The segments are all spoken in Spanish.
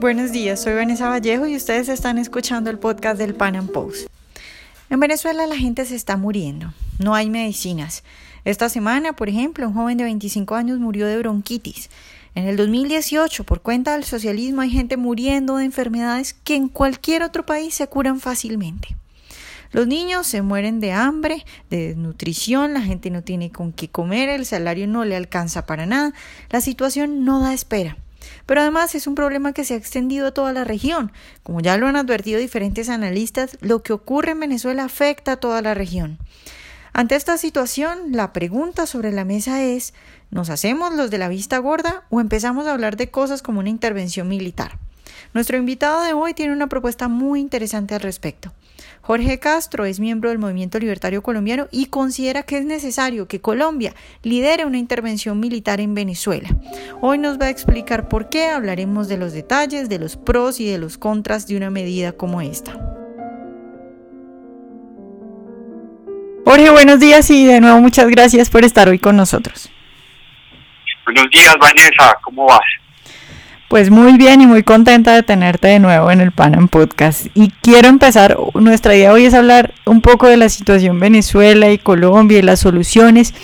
Buenos días, soy Vanessa Vallejo y ustedes están escuchando el podcast del Pan Am Post. En Venezuela la gente se está muriendo, no hay medicinas. Esta semana, por ejemplo, un joven de 25 años murió de bronquitis. En el 2018, por cuenta del socialismo, hay gente muriendo de enfermedades que en cualquier otro país se curan fácilmente. Los niños se mueren de hambre, de desnutrición, la gente no tiene con qué comer, el salario no le alcanza para nada, la situación no da espera. Pero además es un problema que se ha extendido a toda la región. Como ya lo han advertido diferentes analistas, lo que ocurre en Venezuela afecta a toda la región. Ante esta situación, la pregunta sobre la mesa es ¿nos hacemos los de la vista gorda o empezamos a hablar de cosas como una intervención militar? Nuestro invitado de hoy tiene una propuesta muy interesante al respecto. Jorge Castro es miembro del Movimiento Libertario Colombiano y considera que es necesario que Colombia lidere una intervención militar en Venezuela. Hoy nos va a explicar por qué hablaremos de los detalles, de los pros y de los contras de una medida como esta. Jorge, buenos días y de nuevo muchas gracias por estar hoy con nosotros. Buenos días, Vanessa, ¿cómo vas? Pues muy bien y muy contenta de tenerte de nuevo en el Panam Podcast. Y quiero empezar, nuestra idea hoy es hablar un poco de la situación Venezuela y Colombia y las soluciones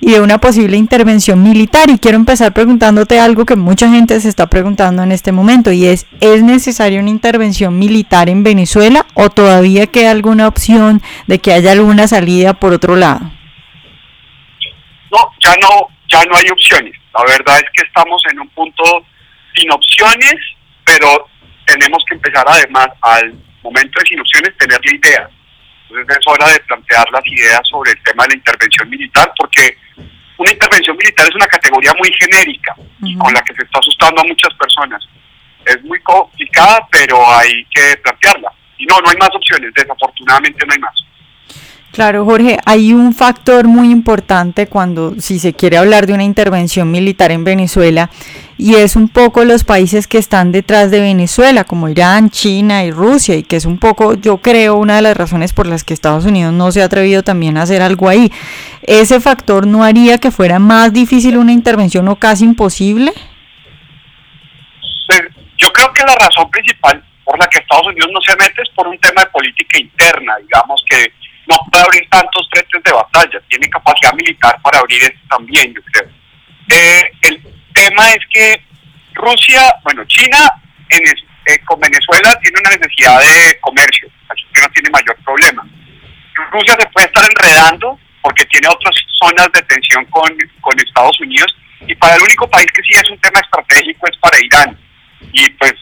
y de una posible intervención militar. Y quiero empezar preguntándote algo que mucha gente se está preguntando en este momento y es, ¿es necesaria una intervención militar en Venezuela o todavía queda alguna opción de que haya alguna salida por otro lado? No, ya no, ya no hay opciones. La verdad es que estamos en un punto sin opciones, pero tenemos que empezar además al momento de sin opciones tener la idea. Entonces es hora de plantear las ideas sobre el tema de la intervención militar, porque una intervención militar es una categoría muy genérica con la que se está asustando a muchas personas. Es muy complicada, pero hay que plantearla. Y no, no hay más opciones, desafortunadamente no hay más. Claro, Jorge, hay un factor muy importante cuando si se quiere hablar de una intervención militar en Venezuela y es un poco los países que están detrás de Venezuela, como Irán, China y Rusia, y que es un poco, yo creo, una de las razones por las que Estados Unidos no se ha atrevido también a hacer algo ahí. ¿Ese factor no haría que fuera más difícil una intervención o casi imposible? Pues, yo creo que la razón principal por la que Estados Unidos no se mete es por un tema de política interna, digamos que no puede abrir tantos frentes de batalla, tiene capacidad militar para abrir esto también, yo creo. Eh, el tema es que Rusia, bueno, China en eh, con Venezuela tiene una necesidad de comercio, así que no tiene mayor problema. Rusia se puede estar enredando porque tiene otras zonas de tensión con, con Estados Unidos y para el único país que sí es un tema estratégico es para Irán. Y pues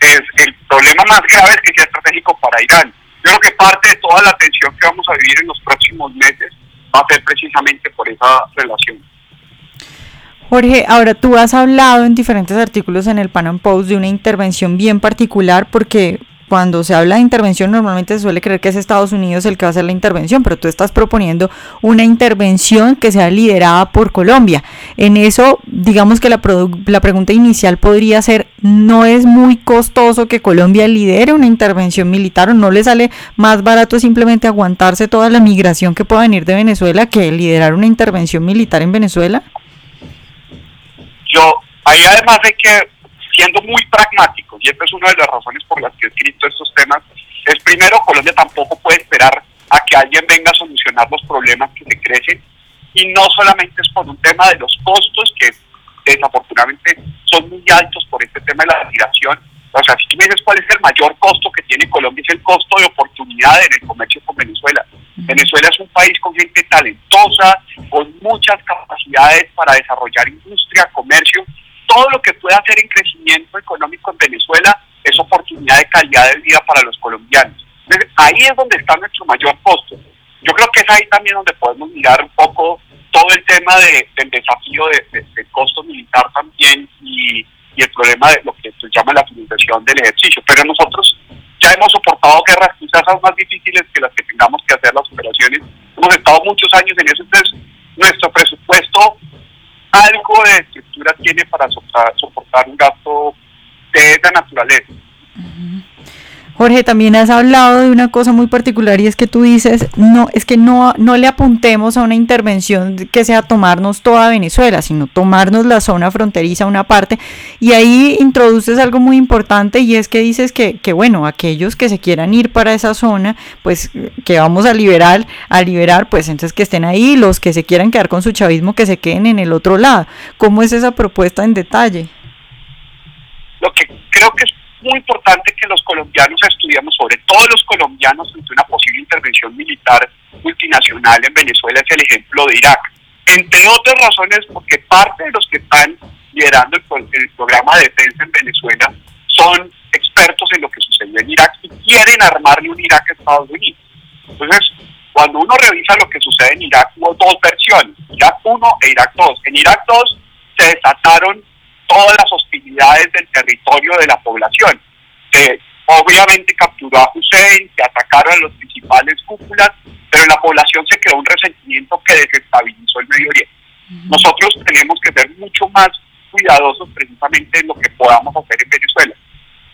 es, el problema más grave es que sea estratégico para Irán creo que parte de toda la tensión que vamos a vivir en los próximos meses va a ser precisamente por esa relación. Jorge, ahora tú has hablado en diferentes artículos en el Pan Post de una intervención bien particular porque cuando se habla de intervención normalmente se suele creer que es Estados Unidos el que va a hacer la intervención, pero tú estás proponiendo una intervención que sea liderada por Colombia. En eso, digamos que la, la pregunta inicial podría ser, ¿no es muy costoso que Colombia lidere una intervención militar o no le sale más barato simplemente aguantarse toda la migración que pueda venir de Venezuela que liderar una intervención militar en Venezuela? Yo, ahí además hay que siendo muy pragmáticos, y esta es una de las razones por las que he escrito estos temas, es primero, Colombia tampoco puede esperar a que alguien venga a solucionar los problemas que se crecen, y no solamente es por un tema de los costos, que desafortunadamente son muy altos por este tema de la migración, o sea, si tú me dices cuál es el mayor costo que tiene Colombia, es el costo de oportunidad en el comercio con Venezuela. Venezuela es un país con gente talentosa, con muchas capacidades para desarrollar industria, comercio, todo lo que pueda hacer en crecimiento económico en Venezuela es oportunidad de calidad de vida para los colombianos. ahí es donde está nuestro mayor costo. Yo creo que es ahí también donde podemos mirar un poco todo el tema de, del desafío de, costo militar también y, el problema de lo que se llama la financiación del ejercicio. Pero nosotros ya hemos soportado guerras quizás más difíciles que las que tengamos que hacer las operaciones. Hemos estado muchos años en eso, entonces nuestro presupuesto de estructura tiene para soportar, un gasto de esa naturaleza. Jorge, también has hablado de una cosa muy particular y es que tú dices, no, es que no, no le apuntemos a una intervención que sea tomarnos toda Venezuela, sino tomarnos la zona fronteriza, una parte, y ahí introduces algo muy importante y es que dices que, que bueno, aquellos que se quieran ir para esa zona, pues que vamos a liberar, a liberar, pues entonces que estén ahí, los que se quieran quedar con su chavismo, que se queden en el otro lado. ¿Cómo es esa propuesta en detalle? Lo que creo que es muy importante que los colombianos estudiamos, sobre todo los colombianos, ante una posible intervención militar multinacional en Venezuela es el ejemplo de Irak. Entre otras razones, porque parte de los que están liderando el, programa de defensa en Venezuela son expertos en lo que sucedió en Irak y quieren armarle un Irak a Estados Unidos. Entonces, cuando uno revisa lo que sucede en Irak, hubo dos versiones, Irak 1 e Irak 2. En Irak 2 se desataron todas las hostilidades del territorio de la población. Se obviamente capturó a Hussein, se atacaron a los principales cúpulas, pero en la población se creó un resentimiento que desestabilizó el Medio Oriente. Nosotros tenemos que ser mucho más cuidadosos precisamente en lo que podamos hacer en Venezuela.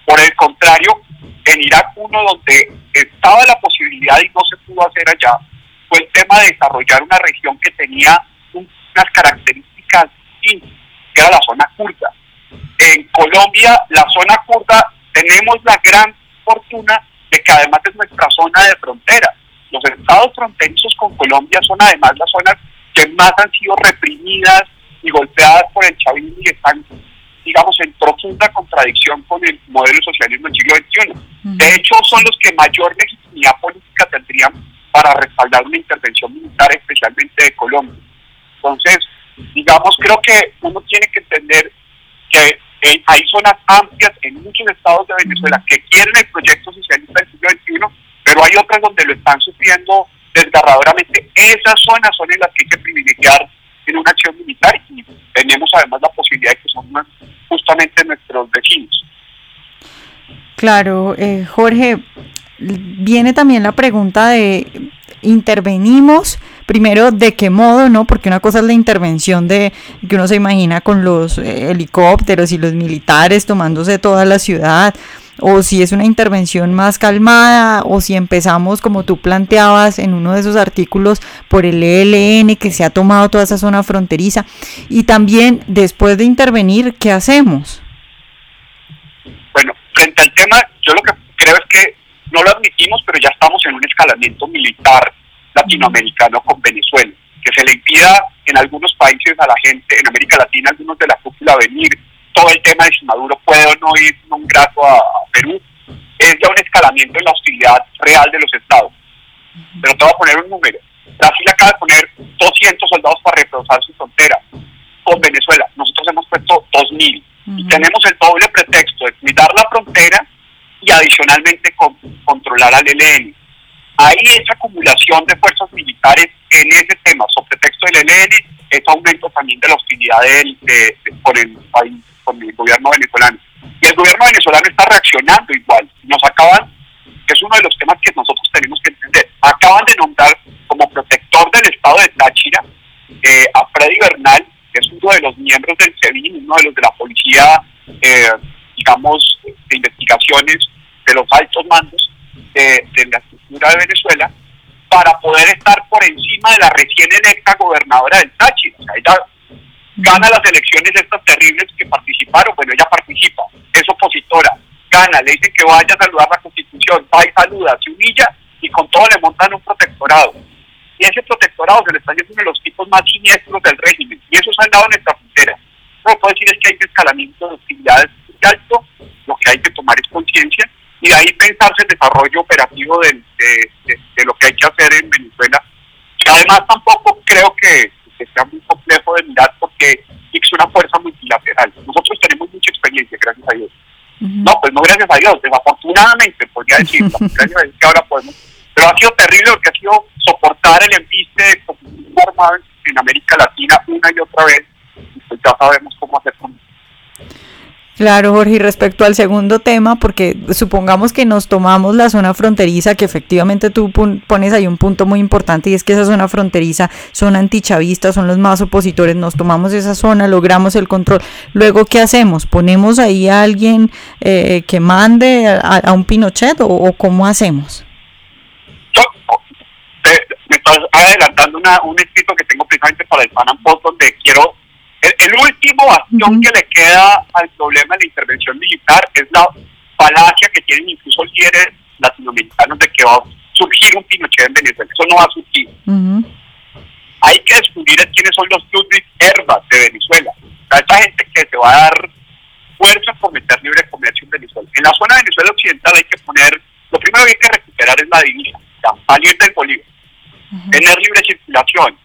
Por el contrario, en Irak uno donde estaba la posibilidad y no se pudo hacer allá, fue el tema de desarrollar una región que tenía unas características distintas que era la zona kurda. En Colombia, la zona kurda, tenemos la gran fortuna de que además es nuestra zona de frontera. Los estados fronterizos con Colombia son además las zonas que más han sido reprimidas y golpeadas por el chavismo y están, digamos, en profunda contradicción con el modelo socialismo del siglo XXI. De hecho, son los que mayor legitimidad política tendrían para respaldar una intervención militar, especialmente de Colombia. Entonces, digamos, creo que uno tiene que entender que eh, hay zonas amplias en muchos estados de Venezuela que quieren el proyecto socialista del siglo XXI, pero hay otras donde lo están sufriendo desgarradoramente. Esas zonas son en las que hay que privilegiar en una acción militar y tenemos además la posibilidad de que son justamente nuestros vecinos. Claro, eh, Jorge, viene también la pregunta de intervenimos primero de qué modo, ¿no? Porque una cosa es la intervención de que uno se imagina con los eh, helicópteros y los militares tomándose toda la ciudad, o si es una intervención más calmada, o si empezamos como tú planteabas en uno de esos artículos por el ELN que se ha tomado toda esa zona fronteriza, y también después de intervenir, ¿qué hacemos? Bueno, frente al tema, yo lo que creo es que no lo admitimos, pero ya estamos en un escalamiento militar latinoamericano con Venezuela, que se le impida en algunos países a la gente, en América Latina, algunos de la cúpula venir, todo el tema de si Maduro puede o no ir un grato a, Perú, es ya un escalamiento en la hostilidad real de los estados. Pero te voy a poner un número. Brasil acaba de poner 200 soldados para reforzar su frontera con Venezuela. Nosotros hemos puesto 2.000. Y tenemos el doble pretexto de cuidar la frontera y adicionalmente controlar al ELN. Hay esa acumulación de fuerzas militares en ese tema, sobre texto del ELN, es aumento también de la hostilidad del, de, por el país, con el gobierno venezolano. Y el gobierno venezolano está reaccionando igual. Nos acaban, que es uno de los temas que nosotros tenemos que entender, acaban de nombrar como protector del estado de Táchira eh, a Freddy Bernal, que es uno de los miembros del SEBIN, uno de los de la policía, eh, digamos, de investigaciones de los altos mandos de, la de Venezuela para poder estar por encima de la recién electa gobernadora del Táchira. O sea, ella gana las elecciones estas terribles que participaron, bueno, ella participa, es opositora, gana, le dicen que vaya a saludar la constitución, va y saluda, se humilla y con todo le montan un protectorado. Y ese protectorado se le está haciendo uno de los tipos más siniestros del régimen, y eso se ha dado en nuestra frontera. Lo que puedo decir es que hay un escalamiento de hostilidades muy alto, lo que hay que tomar es conciencia, y de ahí pensarse el desarrollo operativo de, de, lo que hay que hacer en Venezuela. Y además tampoco creo que, sea muy complejo de mirar porque es una fuerza multilateral. Nosotros tenemos mucha experiencia, gracias a Dios. No, pues no gracias a Dios, desafortunadamente podría decir, gracias a Dios que ahora podemos. Pero ha sido terrible porque ha sido soportar el embiste de armado en América Latina una y otra vez. Y pues ya sabemos cómo hacer Claro, Jorge, y respecto al segundo tema, porque supongamos que nos tomamos la zona fronteriza, que efectivamente tú pones ahí un punto muy importante, y es que esa zona fronteriza son antichavistas, son los más opositores, nos tomamos esa zona, logramos el control. Luego, ¿qué hacemos? ¿Ponemos ahí a alguien eh, que mande a, un Pinochet o, cómo hacemos? me estás adelantando un escrito que tengo precisamente para el Panam Post, donde quiero el, último bastión que le queda al problema de la intervención militar es la falacia que tienen incluso líderes latinoamericanos de que va a surgir un Pinochet en Venezuela. Eso no va a surgir. Hay que descubrir quiénes son los Ludwig Herbas de Venezuela. O esta gente que se va a dar fuerza por meter libre comercio en Venezuela. En la zona de Venezuela occidental hay que poner, lo primero que hay que recuperar es la divisa, salir del Bolívar, tener libre circulación,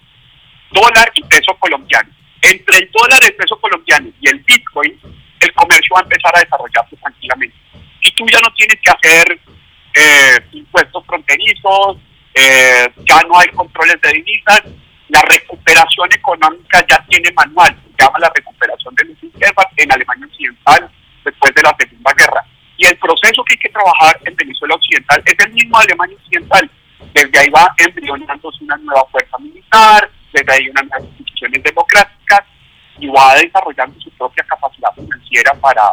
dólar y peso colombiano entre el dólar, el peso colombiano y el Bitcoin, el comercio va a empezar a desarrollarse tranquilamente. Y tú ya no tienes que hacer eh, impuestos fronterizos, eh, ya no hay controles de divisas, la recuperación económica ya tiene manual, se llama la recuperación de los sistemas en Alemania Occidental después de la Segunda Guerra. Y el proceso que hay que trabajar en Venezuela Occidental es el mismo Alemania Occidental. Desde ahí va embrionándose una nueva fuerza militar, desde ahí unas nuevas democráticas y va desarrollando su propia capacidad financiera para,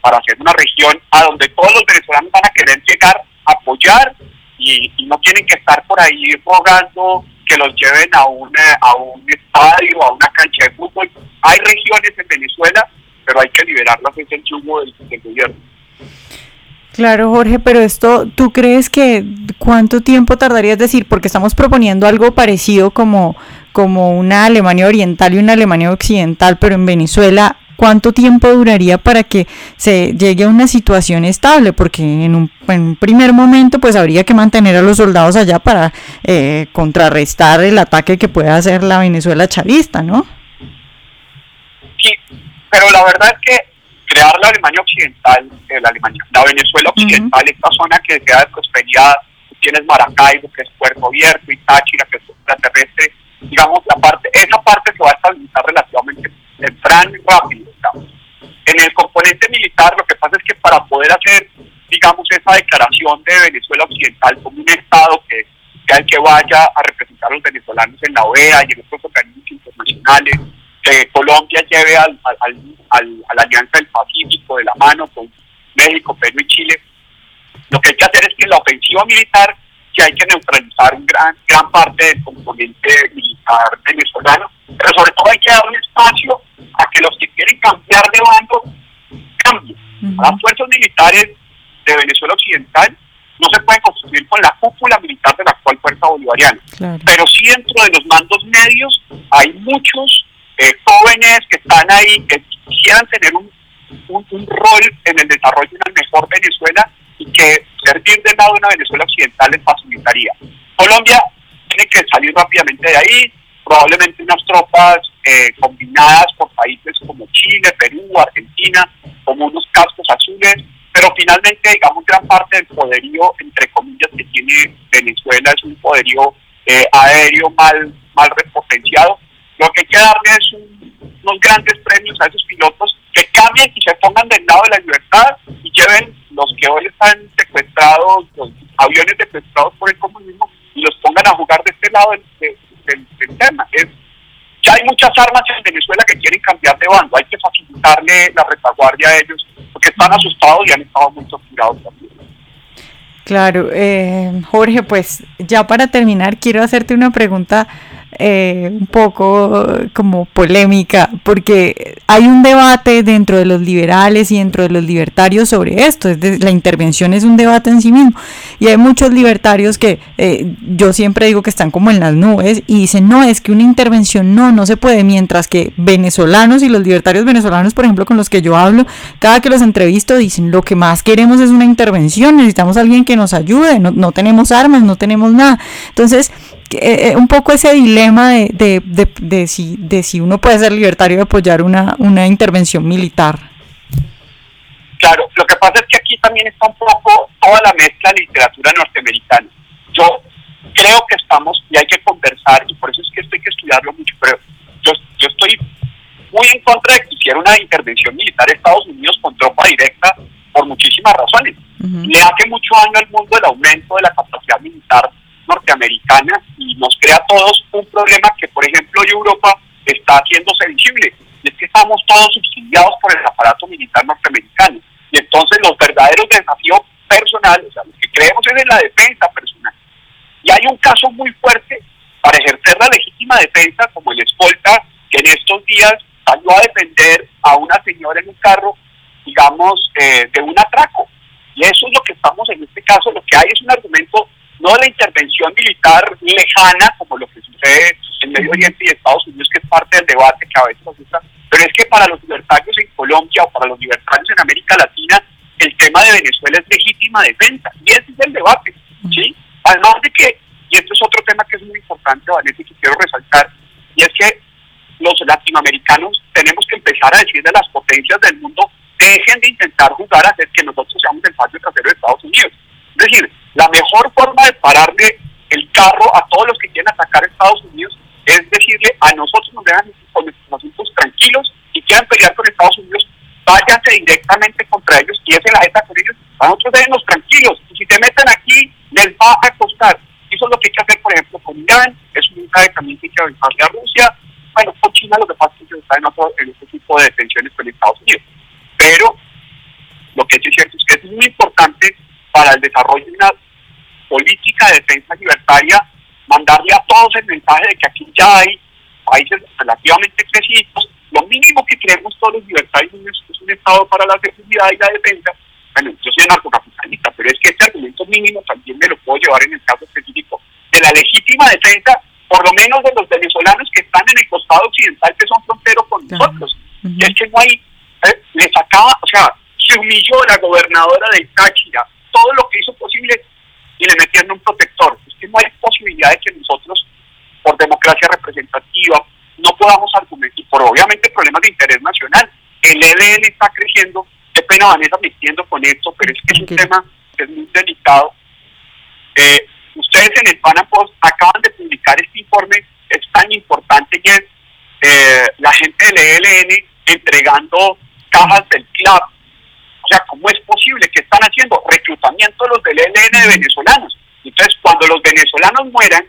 para hacer una región a donde todos los venezolanos van a querer llegar, apoyar y, no tienen que estar por ahí rogando que los lleven a, una, a un estadio, a una cancha de fútbol. Hay regiones en Venezuela, pero hay que liberarlas es el yugo del, del gobierno. Claro, Jorge, pero esto, ¿tú crees que cuánto tiempo tardaría? Es decir, porque estamos proponiendo algo parecido como como una Alemania oriental y una Alemania occidental, pero en Venezuela, ¿cuánto tiempo duraría para que se llegue a una situación estable? Porque en un, primer momento, pues habría que mantener a los soldados allá para eh, contrarrestar el ataque que pueda hacer la Venezuela chavista, ¿no? Sí, pero la verdad es que crear la Alemania occidental, eh, la, Alemania, la Venezuela occidental, esta zona que sea de prosperidad, tienes Maracaibo, que es puerto abierto, y Táchira, que es extraterrestre, digamos, la parte, esa parte se va a estabilizar relativamente temprano y rápido. En el componente militar, lo que pasa es que para poder hacer, digamos, esa declaración de Venezuela Occidental como un Estado que sea el que vaya a representar a los venezolanos en la OEA y en otros organismos internacionales, que Colombia lleve al, al, al, a la Alianza del Pacífico de la mano con México, Perú y Chile, lo que hay que hacer es que la ofensiva militar que hay que neutralizar gran, gran parte del componente militar venezolano, pero sobre todo hay que dar un espacio a que los que quieren cambiar de bando cambien. Las fuerzas militares de Venezuela Occidental no se pueden construir con la cúpula militar de la actual fuerza bolivariana, pero sí dentro de los mandos medios hay muchos eh, jóvenes que están ahí que quisieran tener un, un, un rol en el desarrollo de una mejor Venezuela y que servir del lado de una Venezuela occidental les facilitaría. Colombia tiene que salir rápidamente de ahí, probablemente unas tropas eh, combinadas por países como Chile, Perú, Argentina, como unos cascos azules, pero finalmente, digamos, gran parte del poderío, entre comillas, que tiene Venezuela es un poderío eh, aéreo mal, mal repotenciado. Lo que hay que darle es unos grandes premios a esos pilotos que cambien y se pongan del lado de la libertad y lleven los que hoy están secuestrados, los aviones secuestrados por el comunismo, y los pongan a jugar de este lado del, tema. Es, ya hay muchas armas en Venezuela que quieren cambiar de bando, hay que facilitarle la retaguardia a ellos, porque están asustados y han estado muy torturados también. Claro, eh, Jorge, pues ya para terminar quiero hacerte una pregunta eh, un poco como polémica, porque hay un debate dentro de los liberales y dentro de los libertarios sobre esto. Es la intervención es un debate en sí mismo. Y hay muchos libertarios que eh, yo siempre digo que están como en las nubes y dicen, no, es que una intervención no, no se puede. Mientras que venezolanos y los libertarios venezolanos, por ejemplo, con los que yo hablo, cada que los entrevisto dicen, lo que más queremos es una intervención, necesitamos a alguien que nos ayude, no, no tenemos armas, no tenemos nada. Entonces, eh, eh, un poco ese dilema de, de, de, de, si, de si uno puede ser libertario y apoyar una, una intervención militar. Claro, lo que pasa es que aquí también está un poco toda la mezcla de literatura norteamericana. Yo creo que estamos y hay que conversar, y por eso es que esto hay que estudiarlo mucho, pero yo, yo estoy muy en contra de que requiere una intervención militar de Estados Unidos con tropa directa por muchísimas razones. Le hace mucho daño al mundo el aumento de la capacidad militar norteamericana y nos crea a todos un problema que, por ejemplo, Europa está haciéndose visible. Y es que estamos todos subsidiados por el aparato militar norteamericano. Y entonces los verdaderos desafíos personales, o sea, los que creemos es en la defensa personal. Y hay un caso muy fuerte para ejercer la legítima defensa, como el escolta, que en estos días salió a defender a una señora en un carro, digamos, eh, de un atraco. Y eso es lo que estamos en este caso, lo que hay es un argumento no la intervención militar lejana, como lo que sucede en Medio Oriente y Estados Unidos, que es parte del debate que a veces nos gusta, pero es que para los libertarios en Colombia o para los libertarios en América Latina, el tema de Venezuela es legítima defensa, y ese es el debate, ¿sí? Además de que, y esto es otro tema que es muy importante, Vanessa, y que quiero resaltar, y es que los latinoamericanos tenemos que empezar a decirle a las potencias del mundo, dejen de intentar jugar a hacer que nosotros seamos el patio trasero de Estados Unidos. Es decir, la mejor forma de pararle el carro a todos los que quieren atacar a Estados Unidos es decirle a nosotros nos dejan con nuestros asuntos tranquilos y quieran pelear con Estados Unidos, váyanse directamente contra ellos y ese la jeta con ellos. A nosotros déjenos tranquilos. Y si te meten aquí, les va a costar. Eso es lo que hay que hacer, por ejemplo, con Irán. Es un mensaje también que hay que aventarle a Rusia. Bueno, con China lo que pasa es que está en, otro, este tipo de tensiones con Estados Unidos. Pero lo que es cierto es que es muy importante para el desarrollo de una política de defensa libertaria, mandarle a todos el mensaje de que aquí ya hay países relativamente crecidos, lo mínimo que creemos todos los libertarios es un Estado para la seguridad y la defensa. Bueno, yo soy anarcocapitalista, pero es que este argumento mínimo también me lo puedo llevar en el caso específico de la legítima defensa, por lo menos de los venezolanos que están en el costado occidental, que son fronteros con nosotros. Y es que no hay, eh, les acaba, o sea, se humilló la gobernadora de Táchira, todo lo que hizo posible y le metían un protector. Es que no hay posibilidad de que nosotros, por democracia representativa, no podamos argumentar, y por obviamente problemas de interés nacional, el ELN está creciendo, qué pena Vanessa metiendo con esto, pero es que es un tema que es muy delicado. Eh, ustedes en el Panam Post acaban de publicar este informe, es tan importante que es eh, la gente del ELN entregando cajas del CLAP sea, ¿cómo es posible? que están haciendo? Reclutamiento los del ELN de venezolanos. Entonces, cuando los venezolanos mueran,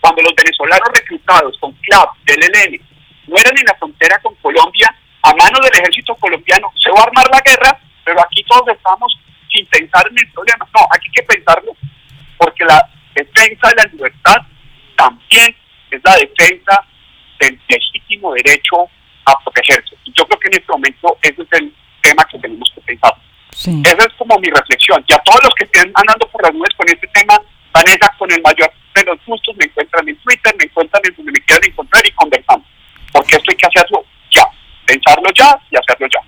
cuando los venezolanos reclutados con CLAP del ELN mueran en la frontera con Colombia, a manos del ejército colombiano, se va a armar la guerra, pero aquí todos estamos sin pensar en el problema. No, aquí hay que pensarlo, porque la defensa de la libertad también es la defensa del legítimo derecho a protegerse. Y yo creo que en este momento es el tema que tenemos que pensar. Esa es como mi reflexión. Y a todos los que estén andando por las nubes con este tema, Vanessa, con el mayor de los gustos, me encuentran en Twitter, me encuentran en donde me quieran encontrar y conversamos. Porque esto hay que hacerlo ya, pensarlo ya y hacerlo ya.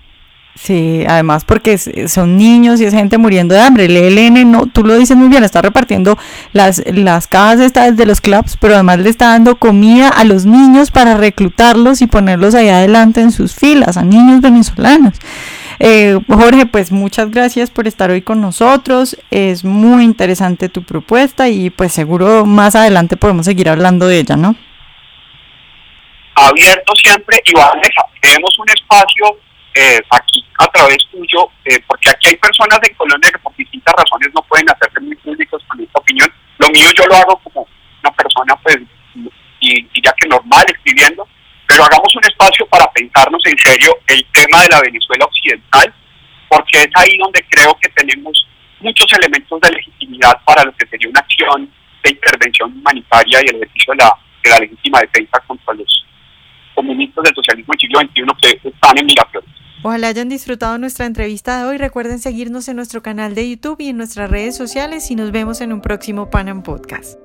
Sí, además porque son niños y es gente muriendo de hambre. El ELN, no, tú lo dices muy bien, está repartiendo las, las cajas estas de los clubs, pero además le está dando comida a los niños para reclutarlos y ponerlos ahí adelante en sus filas, a niños venezolanos. Eh, Jorge, pues muchas gracias por estar hoy con nosotros. Es muy interesante tu propuesta y pues seguro más adelante podemos seguir hablando de ella, ¿no? Abierto siempre y Vanessa, tenemos un espacio eh, aquí a través tuyo, eh, porque aquí hay personas de Colombia que por distintas razones no pueden hacerse muy públicos con esta opinión. Lo mío yo lo hago como una persona, pues, y ya que normal, escribiendo, pero hagamos para pensarnos en serio el tema de la Venezuela occidental, porque es ahí donde creo que tenemos muchos elementos de legitimidad para lo que sería una acción de intervención humanitaria y el ejercicio de la, de la legítima defensa contra los comunistas del socialismo del siglo XXI que están en migración. Ojalá hayan disfrutado nuestra entrevista de hoy. Recuerden seguirnos en nuestro canal de YouTube y en nuestras redes sociales y nos vemos en un próximo Panam Podcast.